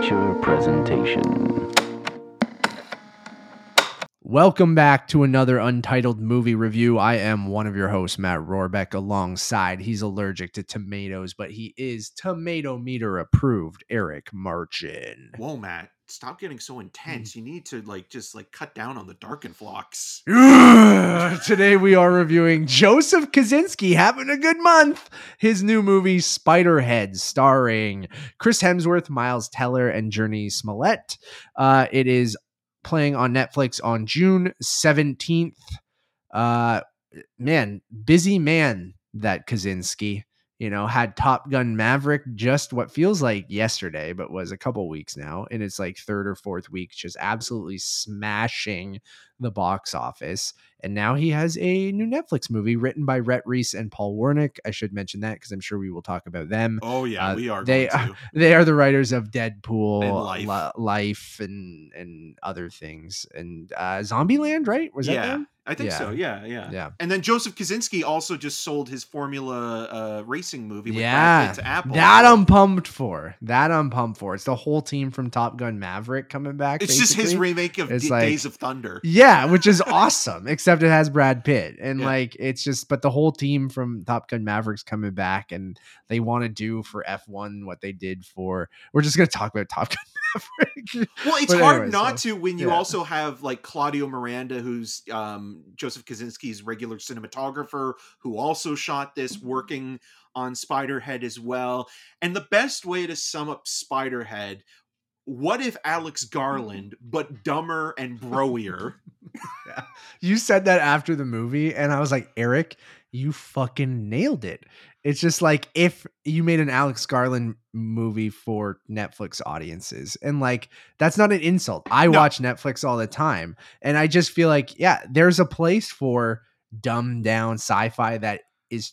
feature presentation. Welcome back to another Untitled Movie Review. I am one of your hosts, Matt Rohrbeck, alongside he's allergic to tomatoes, but he is tomato meter approved, Eric Marchin. Whoa, Matt, stop getting so Mm. intense. You need to like just like cut down on the Darkenfloxx. Today we are reviewing Joseph Kosinski having a good month. His new movie Spiderhead, starring Chris Hemsworth, Miles Teller, and Jurnee Smollett. Uh, it is playing on Netflix on June seventeenth. Uh, man, busy man that Kosinski. You know, had Top Gun Maverick just what feels like yesterday, but was a couple weeks now, And its like third or fourth week, just absolutely smashing the box office. And now he has a new Netflix movie written by Rhett Reese and Paul Wernick. I should mention that because I'm sure we will talk about them. Oh yeah, Uh, we are. they to. They are the writers of Deadpool, And Life. Li- Life, and and other things, and uh, Zombieland. Right? Was that yeah, them? I think Yeah. so. Yeah, yeah, Yeah. And then Joseph Kosinski also just sold his Formula uh, racing movie. Yeah, to Apple. That I'm pumped for. That I'm pumped for. It's the whole team from Top Gun Maverick coming back. It's just his remake of D- like- Days of Thunder. Yeah, which is awesome, except it has Brad Pitt. And Yeah. like it's just but the whole team from Top Gun Mavericks coming back and they want to do for F1 what they did for we're just gonna talk about Top Gun Maverick. Well, it's hard not so, to when you yeah. also have like Claudio Miranda, who's um, Joseph Kosinski's regular cinematographer, who also shot this, working on Spiderhead as well. And the best way to sum up Spiderhead. What if Alex mm-hmm. Garland, but dumber and broier? You said that after the movie, and I was like, Eric, you fucking nailed it. It's just like if you made an Alex Garland movie for Netflix audiences, and like that's not an insult. I No. watch Netflix all the time, and I just feel like, yeah, there's a place for dumbed down sci-fi that is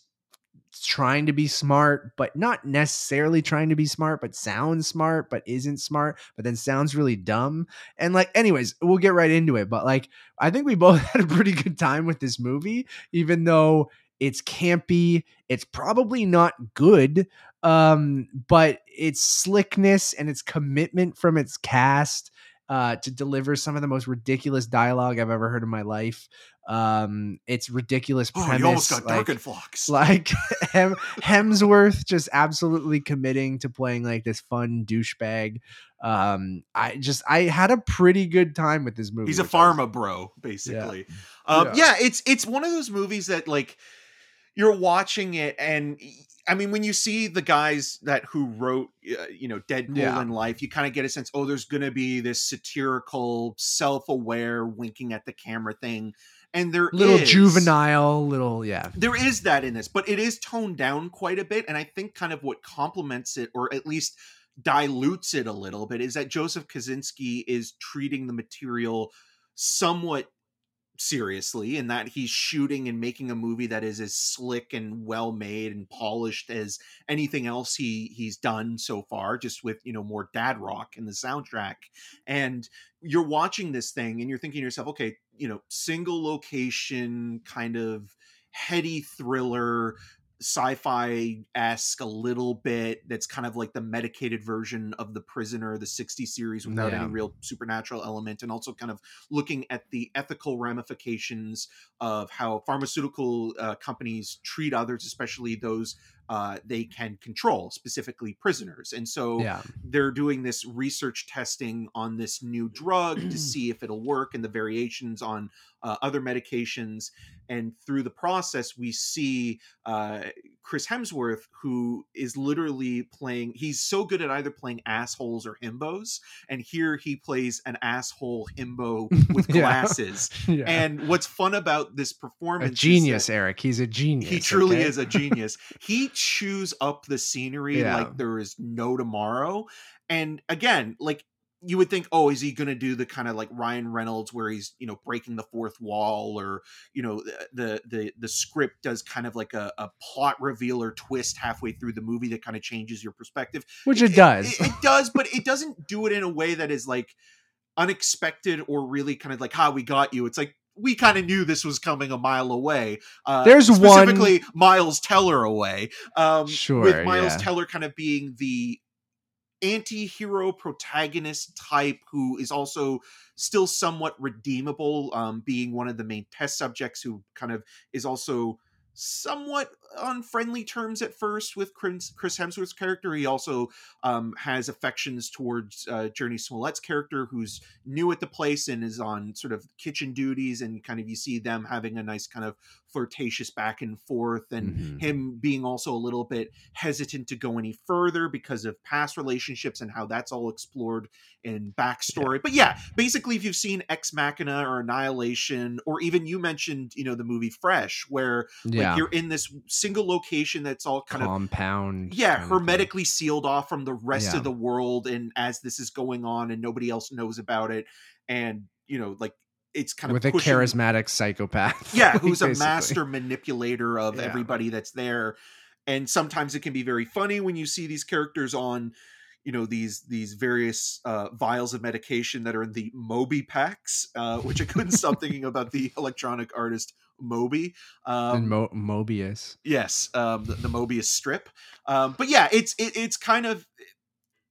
trying to be smart, but not necessarily trying to be smart, but sounds smart, but isn't smart, but then sounds really dumb. And like, anyways, we'll get right into it. But like, I think we both had a pretty good time with this movie, even though it's campy. It's probably not good, um, but its slickness and its commitment from its cast uh, to deliver some of the most ridiculous dialogue I've ever heard in my life. Um, it's ridiculous Oh, premise. you almost got like- like Hem- Hemsworth just absolutely committing to playing like this fun douchebag. Um, I just I had a pretty good time with this movie. He's a I was- pharma bro, basically. Um, Yeah. yeah. it's it's one of those movies that like you're watching it, and I mean, when you see the guys that who wrote, uh, you know, Deadpool Yeah. in Life, you kind of get a sense. Oh, there's going to be this satirical, self-aware, winking at the camera thing, and there little is- juvenile, little yeah. there is that in this, but it is toned down quite a bit. And I think kind of what complements it, or at least dilutes it a little bit, is that Joseph Kosinski is treating the material somewhat seriously and that he's shooting and making a movie that is as slick and well made and polished as anything else he he's done so far just with you know more dad rock in the soundtrack. And you're watching this thing and you're thinking to yourself okay you know single location kind of heady thriller sci-fi esque a little bit. That's kind of like the medicated version of the Prisoner, the 60 series, without Yeah. any real supernatural element, and also kind of looking at the ethical ramifications of how pharmaceutical uh, companies treat others, especially those uh, they can control, specifically prisoners. And so Yeah. they're doing this research testing on this new drug to see if it'll work and the variations on uh, other medications and through the process we see uh, chris hemsworth who is literally playing he's so good at either playing assholes or himbos and here he plays an asshole himbo with glasses yeah. and what's fun about this performance is genius, Eric. He's a genius. he truly okay? is a genius. he chews up the scenery Yeah. like there is no tomorrow. And again, like you would think, oh, is he going to do the kind of like Ryan Reynolds where he's you know breaking the fourth wall, or you know the the the script does kind of like a, a plot reveal or twist halfway through the movie that kind of changes your perspective. Which it does. It, it does, but it doesn't do it in a way that is like unexpected or really kind of like, "Ha, we got you." It's like we kind of knew this was coming a mile away. Uh, There's one- specifically Miles Teller away. Um, Sure, with Miles yeah. Teller kind of being the anti-hero protagonist type who is also still somewhat redeemable um being one of the main test subjects who kind of is also somewhat on friendly terms at first with Chris Hemsworth's character. He also um, has affections towards uh, Jurnee Smollett's character, who's new at the place and is on sort of kitchen duties, and kind of you see them having a nice kind of flirtatious back and forth, and Mhm. him being also a little bit hesitant to go any further because of past relationships and how that's all explored in backstory. But yeah, basically, if you've seen Ex Machina or Annihilation, or even you mentioned, you know, the movie Fresh, where yeah, like you're in this single location that's all kind of compound. yeah kind of hermetically sealed off from the rest Yeah. of the world and as this is going on and nobody else knows about it and you know like it's kind of with a charismatic psychopath. yeah like, who's a master manipulator of Yeah. everybody that's there and sometimes it can be very funny when you see these characters on you know these these various uh, vials of medication that are in the Moby packs, uh, which I couldn't stop thinking about the electronic artist Moby. Um, and Mo- Mobius. Yes, um, the, the Mobius strip. Um, but yeah, it's it, it's kind of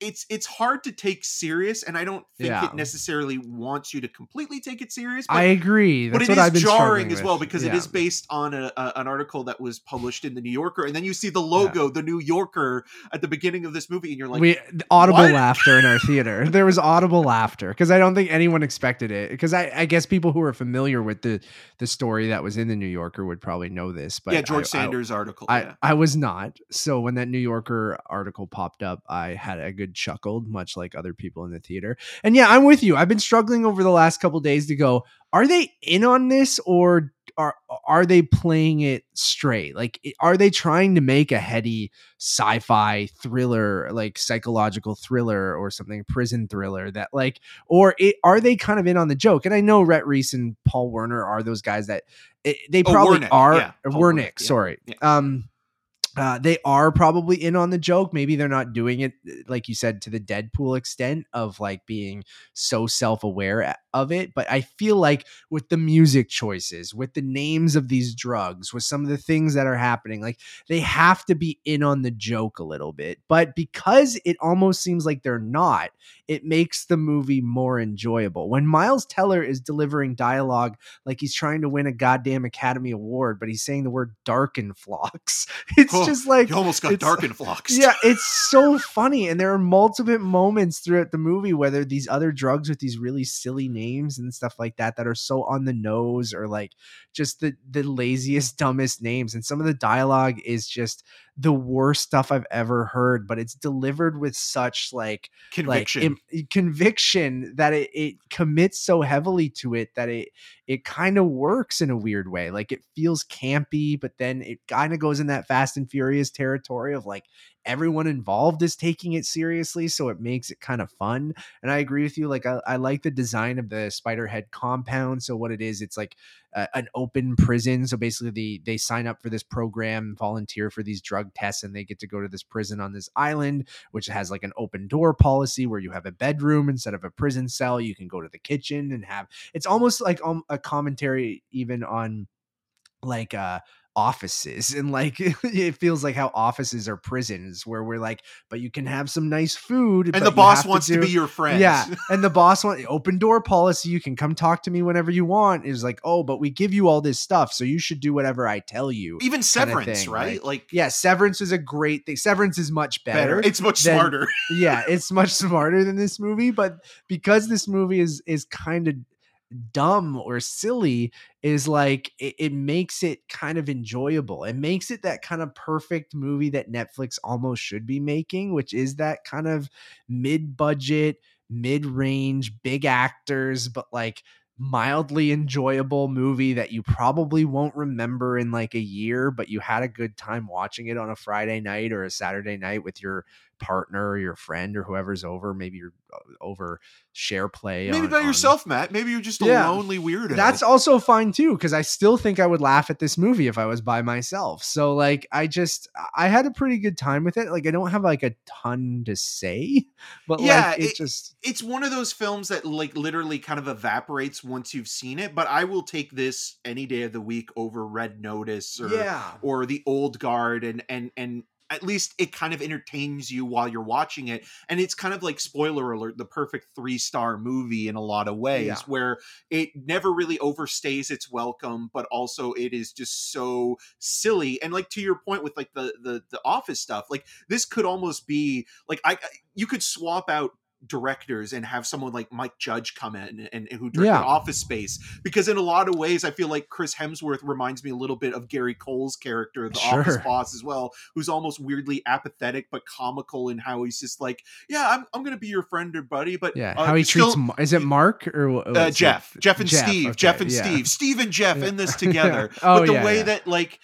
it's it's hard to take serious, and I don't think Yeah. it necessarily wants you to completely take it serious. But, I agree. but That's it what is I've been jarring as well because it Yeah. is based on a, a an article that was published in the New Yorker, and then you see the logo, the New Yorker, at the beginning of this movie, and you're like, we audible "What?" laughter in our theater. There was audible laughter because I don't think anyone expected it. Because I, I guess people who are familiar with the the story that was in the New Yorker would probably know this. But yeah, George I- I- Sanders article. I, yeah. I was not. So when that New Yorker article popped up, I had a good chuckle, much like other people in the theater. And yeah, I'm with you. I've been struggling over the last couple days to go, are they in on this or are are they playing it straight? Like are they trying to make a heady sci-fi thriller, like psychological thriller or something, prison thriller that like or it, are they kind of in on the joke? And I know Rhett Reese and Paul Werner are those guys that it, they Oh, probably Wernick, are yeah, Paul Wernick, Wernick, yeah, sorry. yeah. Um uh, they are probably in on the joke. Maybe they're not doing it, uh, like you said, to the Deadpool extent of like being so self aware of it. But I feel like with the music choices, with the names of these drugs, with some of the things that are happening, like they have to be in on the joke a little bit. But because it almost seems like they're not, it makes the movie more enjoyable. When Miles Teller is delivering dialogue like he's trying to win a goddamn Academy Award, but he's saying the word Darkenfloxx, it's Oh, just oh, like you almost got darkenfloxx. yeah, it's so funny. And there are multiple moments throughout the movie whether these other drugs with these really silly names and stuff like that that are so on the nose or like just the the laziest, dumbest names. And some of the dialogue is just the worst stuff I've ever heard, but it's delivered with such like conviction. like im- conviction that it, it commits so heavily to it that it it kind of works in a weird way like it feels campy but then it kind of goes in that fast and furious territory of like everyone involved is taking it seriously so it makes it kind of fun and i agree with you like i, I like the design of the spiderhead compound so what it is it's like uh, an open prison so basically they they sign up for this program volunteer for these drug tests and they get to go to this prison on this island which has like an open door policy where you have a bedroom instead of a prison cell. You can go to the kitchen and have it's almost like um, a commentary even on like uh offices and like it feels like how offices are prisons where we're like but you can have some nice food and the boss wants to, do- be your friend. yeah, and the boss want open door policy. You can come talk to me whenever you want. Is like, oh, but we give you all this stuff, so you should do whatever I tell you. Even Severance, thing, right? Like Yeah, Severance is a great thing. Severance is much better. better. It's much than- smarter. yeah, it's much smarter than this movie, but because this movie is is kind of dumb or silly is like it, it makes it kind of enjoyable. It makes it that kind of perfect movie that Netflix almost should be making, which is that kind of mid-budget, mid-range, big actors, but like mildly enjoyable movie that you probably won't remember in like a year, but you had a good time watching it on a Friday night or a Saturday night with your partner or your friend or whoever's over. Maybe you're uh, over share play. Maybe on- by on- yourself, Matt. Maybe you're just a Yeah. lonely weirdo. That's also fine too, because I still think I would laugh at this movie if I was by myself. So like, I just I had a pretty good time with it. Like, I don't have like a ton to say, but Yeah, like, it, it- just it's one of those films that like literally kind of evaporates once you've seen it. But I will take this any day of the week over Red Notice or yeah. or the Old Guard and and and at least it kind of entertains you while you're watching it and it's kind of like spoiler alert the perfect three star movie in a lot of ways Yeah. where it never really overstays its welcome but also it is just so silly and like to your point with like the the the office stuff like this could almost be like i you could swap out directors and have someone like Mike Judge come in and, and who directed Yeah. Office Space because in a lot of ways I feel like Chris Hemsworth reminds me a little bit of Gary Cole's character the Office boss as well who's almost weirdly apathetic but comical in how he's just like yeah I'm, I'm gonna be your friend or buddy but Yeah, uh, how he still- treats. Mar- is it Mark or uh, what's it? Jeff, Jeff and Steve, okay, Jeff and yeah. Steve, Steve and Jeff Yeah. in this together. Oh, but the way that like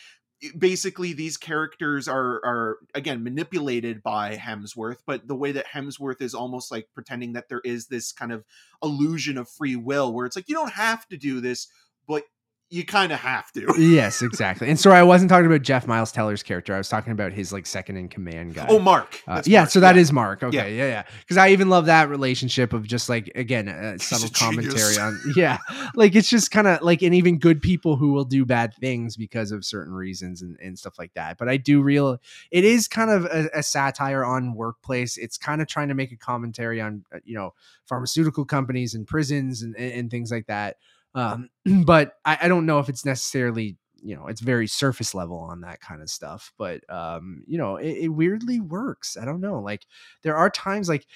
basically these characters are are again manipulated by Hemsworth, but the way that Hemsworth is almost like pretending that there is this kind of illusion of free will where it's like you don't have to do this, but you kind of have to. yes, exactly. And sorry, I wasn't talking about Jeff Miles Teller's character. I was talking about his like second in command guy. Oh, Mark. Uh, yeah, Mark, so that is Mark. Okay, Yeah. yeah, yeah. Because I even love that relationship of just like again a subtle commentary on yeah, like it's just kind of like and even good people who will do bad things because of certain reasons and, and stuff like that. But I do real it is kind of a, a satire on workplace. It's kind of trying to make a commentary on uh, you know pharmaceutical companies and prisons and, and, and things like that. Um, but I, I don't know if it's necessarily you know it's very surface level on that kind of stuff but um you know it, it weirdly works. I don't know like there are times like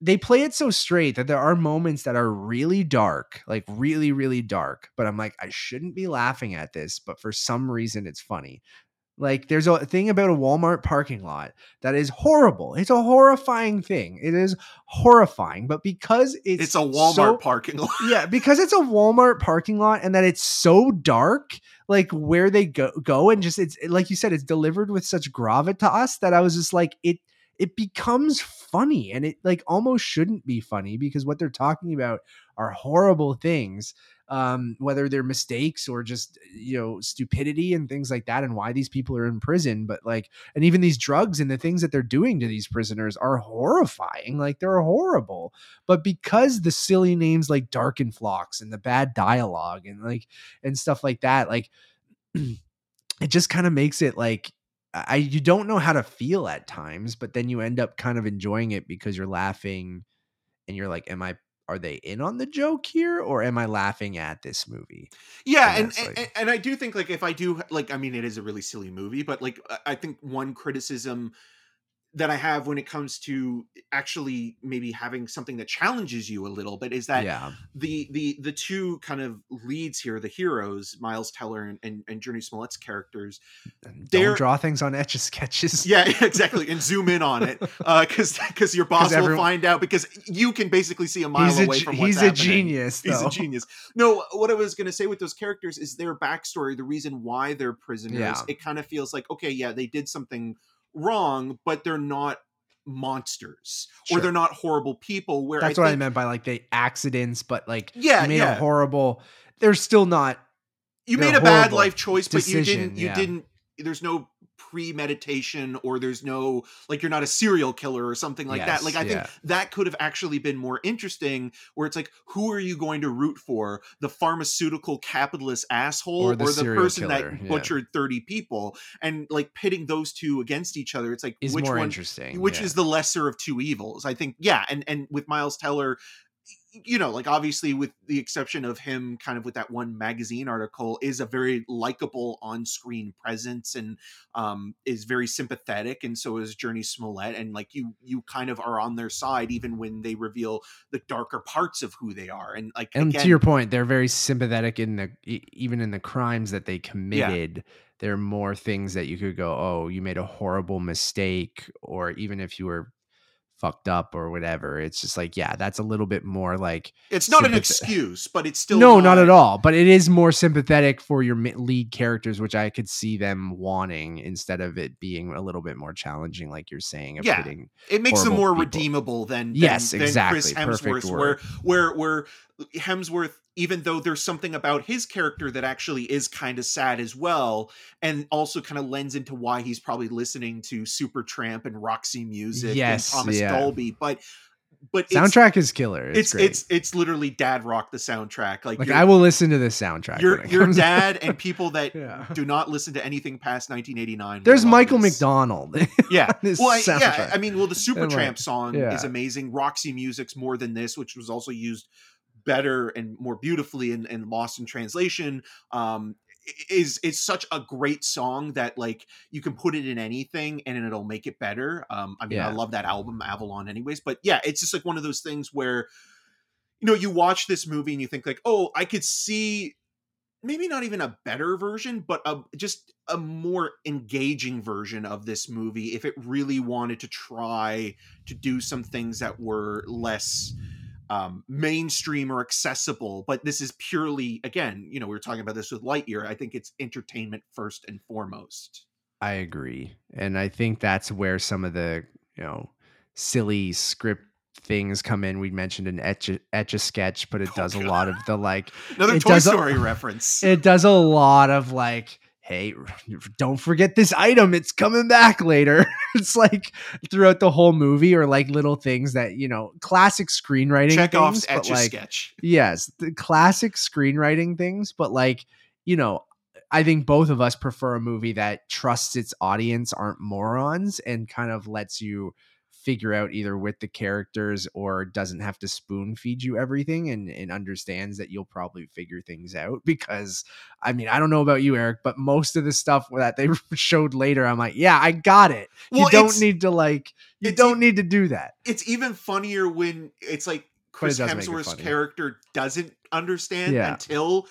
they play it so straight that there are moments that are really dark like really really dark but i'm like i shouldn't be laughing at this but for some reason it's funny like there's a thing about a Walmart parking lot that is horrible. It's a horrifying thing. It is horrifying, but because it's It's a Walmart so- parking lot. yeah, because it's a Walmart parking lot and that it's so dark, like where they go go and just it's like you said, it's delivered with such gravitas that I was just like it it becomes funny and it like almost shouldn't be funny because what they're talking about are horrible things um whether they're mistakes or just you know stupidity and things like that and why these people are in prison but like and even these drugs and the things that they're doing to these prisoners are horrifying like they're horrible. But because the silly names like darkenfloxx and the bad dialogue and like and stuff like that like it just kind of makes it like i you don't know how to feel at times but then you end up kind of enjoying it because you're laughing and you're like am i are they in on the joke here or am i laughing at this movie? Yeah And and, like- and and i do think like if i do like i mean it is a really silly movie but like I- i think one criticism that i have when it comes to actually maybe having something that challenges you a little bit is that yeah the the the two kind of leads here the heroes miles teller and, and, and jurnee smollett's characters don't draw things on etch a sketches yeah exactly and zoom in on it uh, because because your boss will find out because you can basically see a mile he's away ge- from what's he's a happening. genius He's a genius. No, what I was going to say with those characters is their backstory, the reason why they're prisoners. Yeah. It kind of feels like, okay, yeah, they did something wrong, but they're not monsters Sure. or they're not horrible people. Where that's I what i meant by like the accidents but like Yeah, you made yeah. a horrible they're still not you made a bad life choice, but you didn't. You yeah. didn't. There's no premeditation or there's no like you're not a serial killer or something like that like i think that could have actually been more interesting where it's like who are you going to root for the pharmaceutical capitalist asshole Or or the the, person killer, that yeah. butchered 30 people and like pitting those two against each other it's like is which more one interesting which yeah. is the lesser of two evils i think yeah and and with miles teller you know like obviously with the exception of him kind of with that one magazine article is a very likable on-screen presence and um is very sympathetic and so is jurnee smollett and like you you kind of are on their side even when they reveal the darker parts of who they are and like and again, to your point they're very sympathetic in the even in the crimes that they committed there are more things that you could go oh you made a horrible mistake or even if you were fucked up or whatever it's just like yeah that's a little bit more like it's not an excuse but it's still no not at all but it is more sympathetic for your lead characters which i could see them wanting instead of it being a little bit more challenging like you're saying of Yeah. it makes them more people. redeemable than, than Yes, than exactly. Chris Hemsworth, where where where Hemsworth, even though there's something about his character that actually is kind of sad as well, and also kind of lends into why he's probably listening to Supertramp and Roxy Music Yes, and Thomas yeah. Dolby, but but it's, Soundtrack is killer. It's It's great. it's it's literally dad rock the soundtrack. Like, like I will listen to this soundtrack. your your dad and people that Yeah. do not listen to anything past 1989. There's Michael this. McDonald. Yeah. Well, I, yeah. I mean, well, the Supertramp like, song yeah. is amazing. Roxy Music's more than this, which was also used better and more beautifully in, in Lost in Translation. Um, is is such a great song that like you can put it in anything and it'll make it better. Um, I mean, I love that album Avalon, anyways. But yeah, it's just like one of those things where you know you watch this movie and you think like, oh, I could see maybe not even a better version, but a, just a more engaging version of this movie if it really wanted to try to do some things that were less um, mainstream or accessible. But this is purely, again, you know, we were talking about this with Lightyear. I think it's entertainment first and foremost. I agree. And I think that's where some of the, you know, silly script things come in. We mentioned an etch a, etch a sketch, but it Oh, does a lot of the like Another Toy does a- Story reference. it does a lot of like hey don't forget this item it's coming back later it's like throughout the whole movie or like little things that you know classic screenwriting Chekhov's etch like sketch. yes the classic screenwriting things but like you know i think both of us prefer a movie that trusts its audience aren't morons and kind of lets you figure out either with the characters or doesn't have to spoon feed you everything and, and understands that you'll probably figure things out because i mean i don't know about you eric but most of the stuff that they showed later i'm like yeah i got it. Well, you don't need to like you don't e- need to do that. It's even funnier when it's like Chris it Hemsworth's character doesn't understand Yeah. until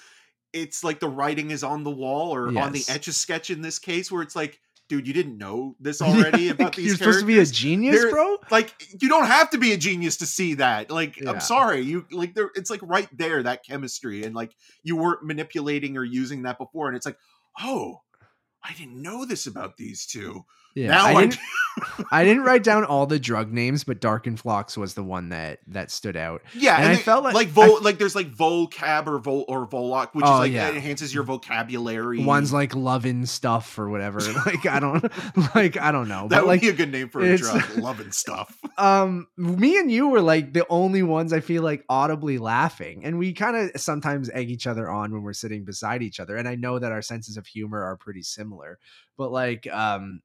it's like the writing is on the wall or on the etch a sketch in this case where it's like, dude, you didn't know this already about these you're supposed to be a genius They're- bro like you don't have to be a genius to see that. Like Yeah. I'm sorry, you like there it's like right there that chemistry and like you weren't manipulating or using that before and it's like, "Oh, I didn't know this about these two. yeah now I I, didn't, I didn't write down all the drug names, but Darkenfloxx was the one that that stood out. Yeah, And and, I I felt like- like vol like there's like vocab or vol or volok, which Oh, is like yeah. it enhances your vocabulary. One's like loving stuff or whatever. Like I don't like I don't know. that but would like be a good name for a drug. Loving stuff. um me and you were like the only ones I feel like audibly laughing. And we kind of sometimes egg each other on when we're sitting beside each other. And I know that our senses of humor are pretty similar. But like um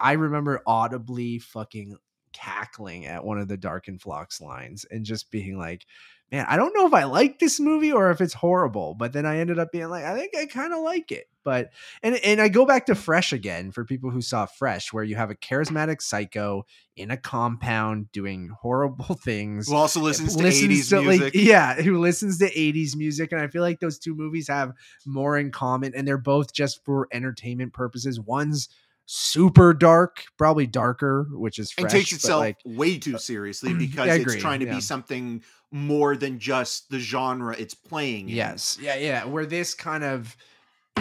I remember audibly fucking cackling at one of the Darkenfloxx lines and just being like, man, I don't know if I like this movie or if it's horrible. But then I ended up being like, I think I kind of like it. But and and I go back to Fresh again for people who saw Fresh, where you have a charismatic psycho in a compound doing horrible things. Who also listens to listens 80s to, music. Like, yeah, who listens to 80s music. And I feel like those two movies have more in common, and they're both just for entertainment purposes. One's super dark, probably darker, which is fresh, and takes itself like way uh, too seriously mm, because agree, it's trying to yeah. be something more than just the genre it's playing in. Yes. Yeah, yeah. Where this kind of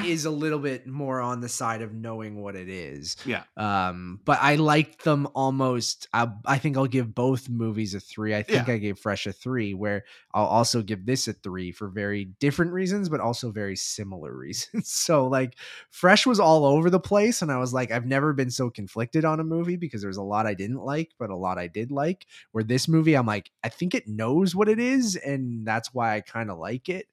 is a little bit more on the side of knowing what it is. Yeah. Um, but I liked them almost. I, I think I'll give both movies a three. I think Yeah. I gave Fresh a three, where I'll also give this a three for very different reasons, but also very similar reasons. so like Fresh was all over the place, and I was like, I've never been so conflicted on a movie because there's a lot I didn't like, but a lot I did like. Where this movie, I'm like, I think it knows what it is, and that's why I kind of like it.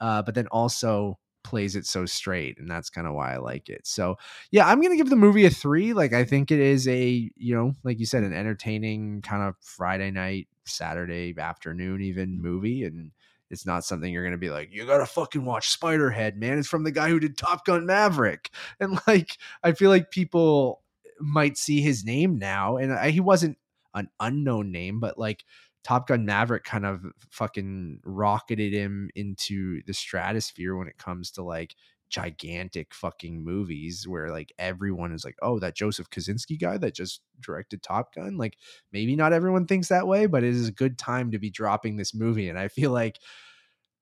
Uh, but then also plays it so straight and that's kind of why I like it. So, yeah, I'm to give the movie a 3. Like I think it is a, you know, like you said an entertaining kind of Friday night, Saturday afternoon even movie and it's not something you're to be like you got to fucking watch Spiderhead, man. It's from the guy who did Top Gun Maverick. And like I feel like people might see his name now and I, he wasn't an unknown name, but like Top Gun Maverick kind of fucking rocketed him into the stratosphere when it comes to like gigantic fucking movies where like everyone is like, oh, that Joseph Kosinski guy that just directed Top Gun. Like maybe not everyone thinks that way, but it is a good time to be dropping this movie. And I feel like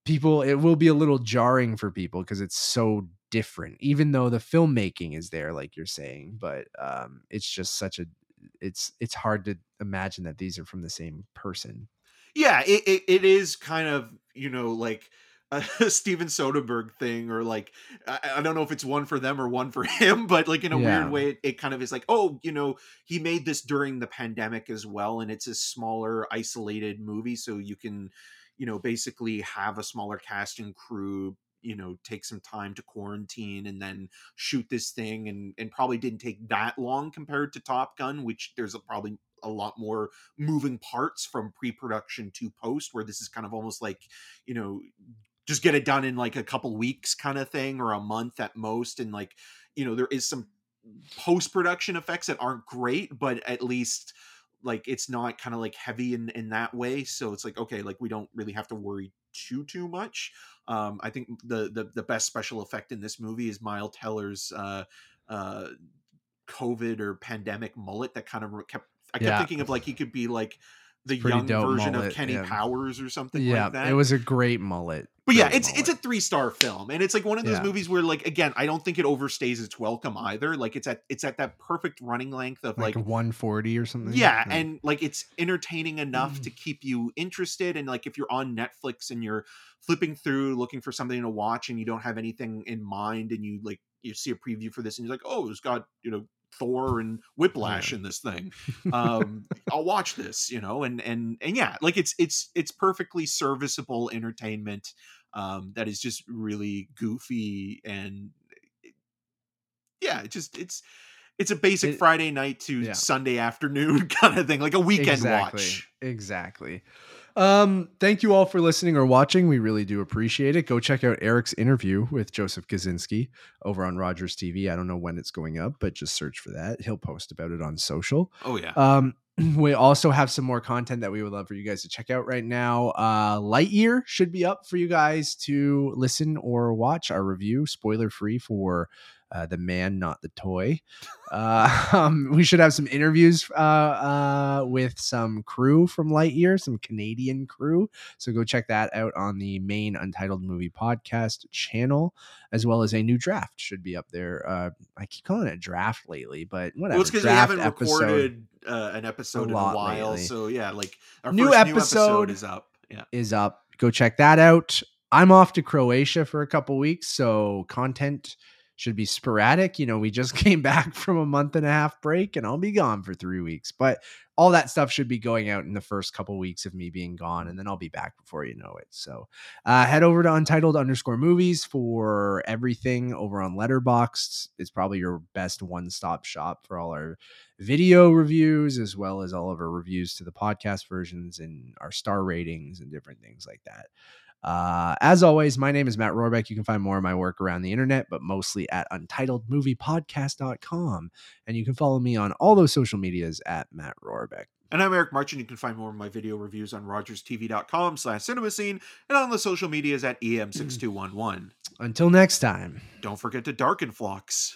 people, it will be a little jarring for people because it's so different, even though the filmmaking is there, like you're saying. But um, it's just such a it's it's hard to imagine that these are from the same person. yeah it, it, it is kind of you know like a Steven Soderbergh thing, or like I, I don't know if it's one for them or one for him, but like in a Yeah. weird way, it, it kind of is like, oh, you know, he made this during the pandemic as well, and it's a smaller, isolated movie, so you can, you know, basically have a smaller cast and crew. You know, take some time to quarantine and then shoot this thing, and and probably didn't take that long compared to Top Gun, which there's a, probably a lot more moving parts from pre-production to post, where this is kind of almost like, you know, just get it done in like a couple weeks kind of thing or a month at most. And like you know there is some post production effects that aren't great but at least like it's not kind of like heavy in in that way so it's like okay like we don't really have to worry too too much um i think the the, the best special effect in this movie is Miles Teller's uh uh covid or pandemic mullet that kind of kept i kept Yeah. thinking of like he could be like the young version mullet, of Kenny yeah. Powers or something yeah, like that it was a great mullet. but yeah, Great it's it's a three star film, and it's like one of those Yeah. movies where, like, again, I don't think it overstays its welcome either. Like, it's at it's at that perfect running length of like, like, 140 or something. yeah, and like it's entertaining enough Mm. to keep you interested. And like, if you're on Netflix and you're flipping through looking for something to watch, and you don't have anything in mind, and you like you see a preview for this, and you're like, oh, it's got you know Thor and Whiplash in this thing. Um, I'll watch this, you know, and and and yeah, like it's it's it's perfectly serviceable entertainment um, that is just really goofy and yeah, it just it's it's a basic It- Friday night to yeah. Sunday afternoon kind of thing, like a weekend exactly, watch. Exactly. Um, thank you all for listening or watching. We really do appreciate it. Go check out Eric's interview with Joseph Kosinski over on Rogers TV. I don't know when it's going up, but just search for that. He'll post about it on social. Oh yeah, Um, we also have some more content that we would love for you guys to check out right now. Uh, Lightyear should be up for you guys to listen or watch our review, spoiler free for uh, the man, not the toy. Uh, um, we should have some interviews uh, uh, with some crew from Lightyear, some Canadian crew. So go check that out on the main Untitled Movie Podcast channel, as well as a new draft should be up there. Uh, I keep calling it draft lately, but whatever. well, it's because we haven't episode. recorded uh, an episode in a while, lately. so yeah, like our New first episode. is up. Yeah, is up. Go check that out. I'm off to Croatia for a couple weeks, so content should be sporadic. You know, we just came back from a month and a half break and I'll be gone for 3 weeks. But all that stuff should be going out in the first couple weeks of me being gone and then I'll be back before you know it. So, uh, head over to untitled underscore movies for everything over on Letterboxd. It's probably your best one-stop shop for all our video reviews as well as all of our reviews to the podcast versions and our star ratings and different things like that. Uh, as always, my name is Matt Rohrbeck. You can find more of my work around the internet, but mostly at untitledmoviepodcast.com. And you can follow me on all those social medias at Matt Rohrbeck. and I'm Eric Marchin. You can find more of my video reviews on RogersTV.com slash cinema scene and on the social medias at E EM6211. Until next time. Don't forget to darkenfloxx.